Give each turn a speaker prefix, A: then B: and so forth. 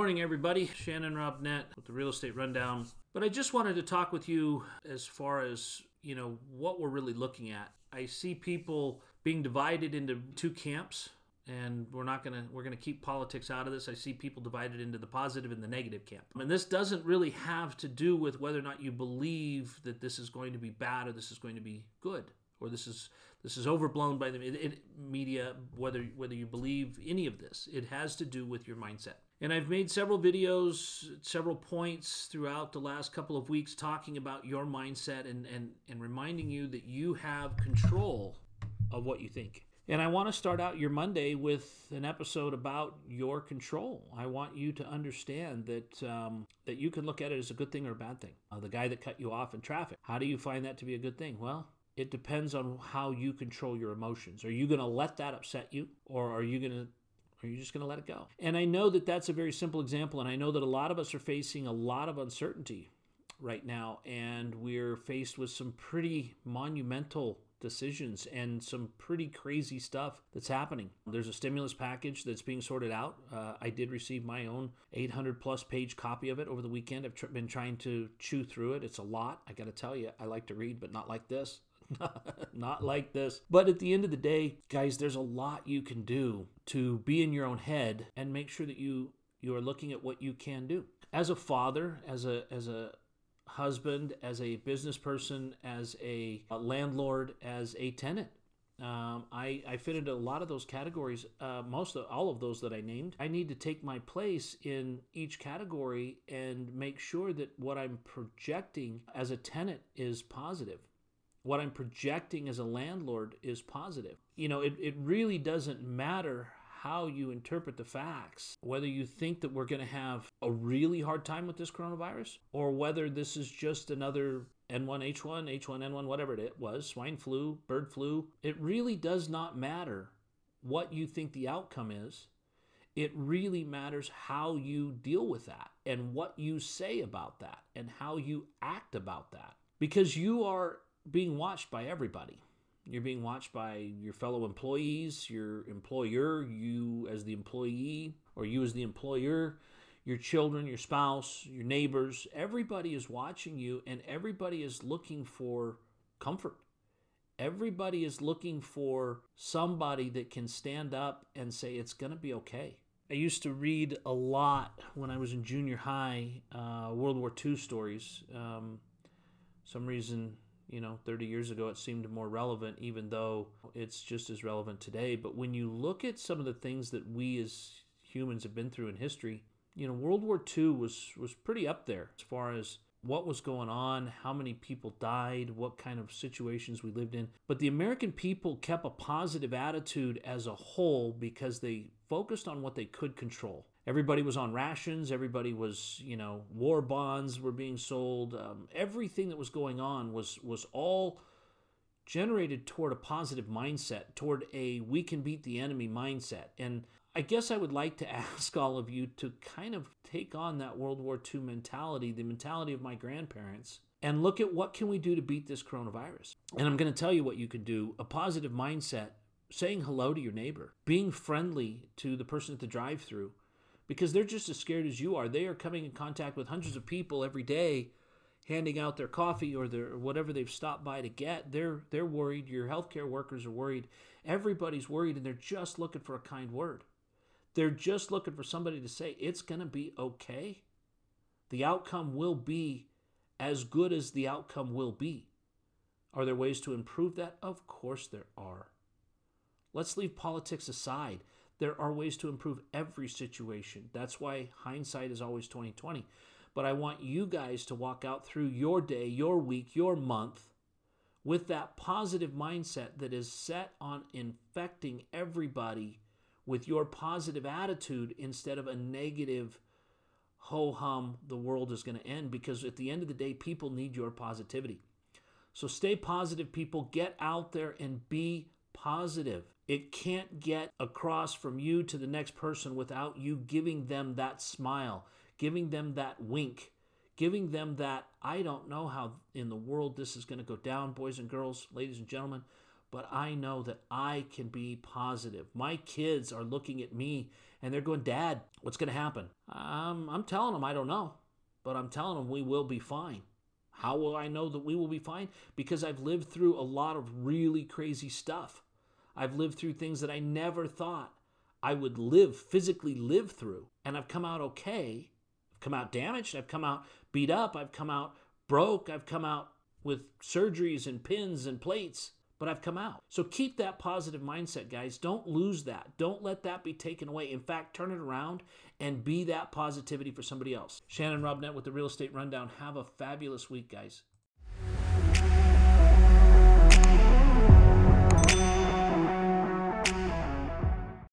A: morning, everybody. Shannon Robnett with the Real Estate Rundown. But I just wanted to talk with you as far as, you know, what we're really looking at. I see people being divided into two camps and we're not going to we're going to keep politics out of this. I see people divided into the positive and the negative camp. And this doesn't really have to do with whether or not you believe that this is going to be bad or this is going to be good or this is this is overblown by the media whether whether you believe any of this. It has to do with your mindset. And I've made several videos, several points throughout the last couple of weeks talking about your mindset and, and, and reminding you that you have control of what you think. And I want to start out your Monday with an episode about your control. I want you to understand that um, that you can look at it as a good thing or a bad thing. Uh, the guy that cut you off in traffic, how do you find that to be a good thing? Well, it depends on how you control your emotions. Are you going to let that upset you, or are you going to are you just going to let it go? And I know that that's a very simple example, and I know that a lot of us are facing a lot of uncertainty right now, and we're faced with some pretty monumental decisions and some pretty crazy stuff that's happening. There's a stimulus package that's being sorted out. Uh, I did receive my own 800 plus page copy of it over the weekend. I've tr- been trying to chew through it. It's a lot. I got to tell you, I like to read, but not like this. not like this. But at the end of the day, guys, there's a lot you can do to be in your own head and make sure that you you are looking at what you can do. As a father, as a as a husband, as a business person, as a, a landlord, as a tenant. Um, I, I fit into a lot of those categories, uh, most of all of those that I named. I need to take my place in each category and make sure that what I'm projecting as a tenant is positive. What I'm projecting as a landlord is positive. You know, it, it really doesn't matter how you interpret the facts, whether you think that we're going to have a really hard time with this coronavirus or whether this is just another N1H1, H1N1, whatever it was, swine flu, bird flu. It really does not matter what you think the outcome is. It really matters how you deal with that and what you say about that and how you act about that because you are being watched by everybody. You're being watched by your fellow employees, your employer, you as the employee, or you as the employer, your children, your spouse, your neighbors. Everybody is watching you and everybody is looking for comfort. Everybody is looking for somebody that can stand up and say, it's going to be okay. I used to read a lot when I was in junior high, uh, World War II stories. Um, some reason you know 30 years ago it seemed more relevant even though it's just as relevant today but when you look at some of the things that we as humans have been through in history you know world war ii was was pretty up there as far as what was going on, how many people died, what kind of situations we lived in. But the American people kept a positive attitude as a whole because they focused on what they could control everybody was on rations. Everybody was you know war bonds were being sold. Um, everything that was going on was was all generated toward a positive mindset toward a we can beat the enemy mindset. And i guess i would like to ask all of you to kind of take on that world war ii mentality the mentality of my grandparents and look at what can we do to beat this coronavirus. And i'm going to tell you what you can do. A positive mindset saying hello to your neighbor being friendly to the person at the drive through because they're just as scared as you are. They are coming in contact with hundreds of people every day, handing out their coffee or their whatever they've stopped by to get. They're they're worried. Your healthcare workers are worried. Everybody's worried, and they're just looking for a kind word. They're just looking for somebody to say it's going to be okay. The outcome will be as good as the outcome will be. Are there ways to improve that? Of course there are. Let's leave politics aside. There are ways to improve every situation. That's why hindsight is always 2020. But I want you guys to walk out through your day, your week, your month with that positive mindset that is set on infecting everybody with your positive attitude instead of a negative ho hum, the world is going to end. Because at the end of the day, people need your positivity. So stay positive, people. Get out there and be positive. It can't get across from you to the next person without you giving them that smile, giving them that wink, giving them that, I don't know how in the world this is going to go down, boys and girls, ladies and gentlemen, but I know that I can be positive. My kids are looking at me and they're going, Dad, what's going to happen? Um, I'm telling them I don't know, but I'm telling them we will be fine. How will I know that we will be fine? Because I've lived through a lot of really crazy stuff. I've lived through things that I never thought I would live, physically live through. And I've come out okay. I've come out damaged. I've come out beat up. I've come out broke. I've come out with surgeries and pins and plates but I've come out. So keep that positive mindset, guys. Don't lose that. Don't let that be taken away. In fact, turn it around and be that positivity for somebody else. Shannon Robnett with the Real Estate Rundown. Have a fabulous week, guys.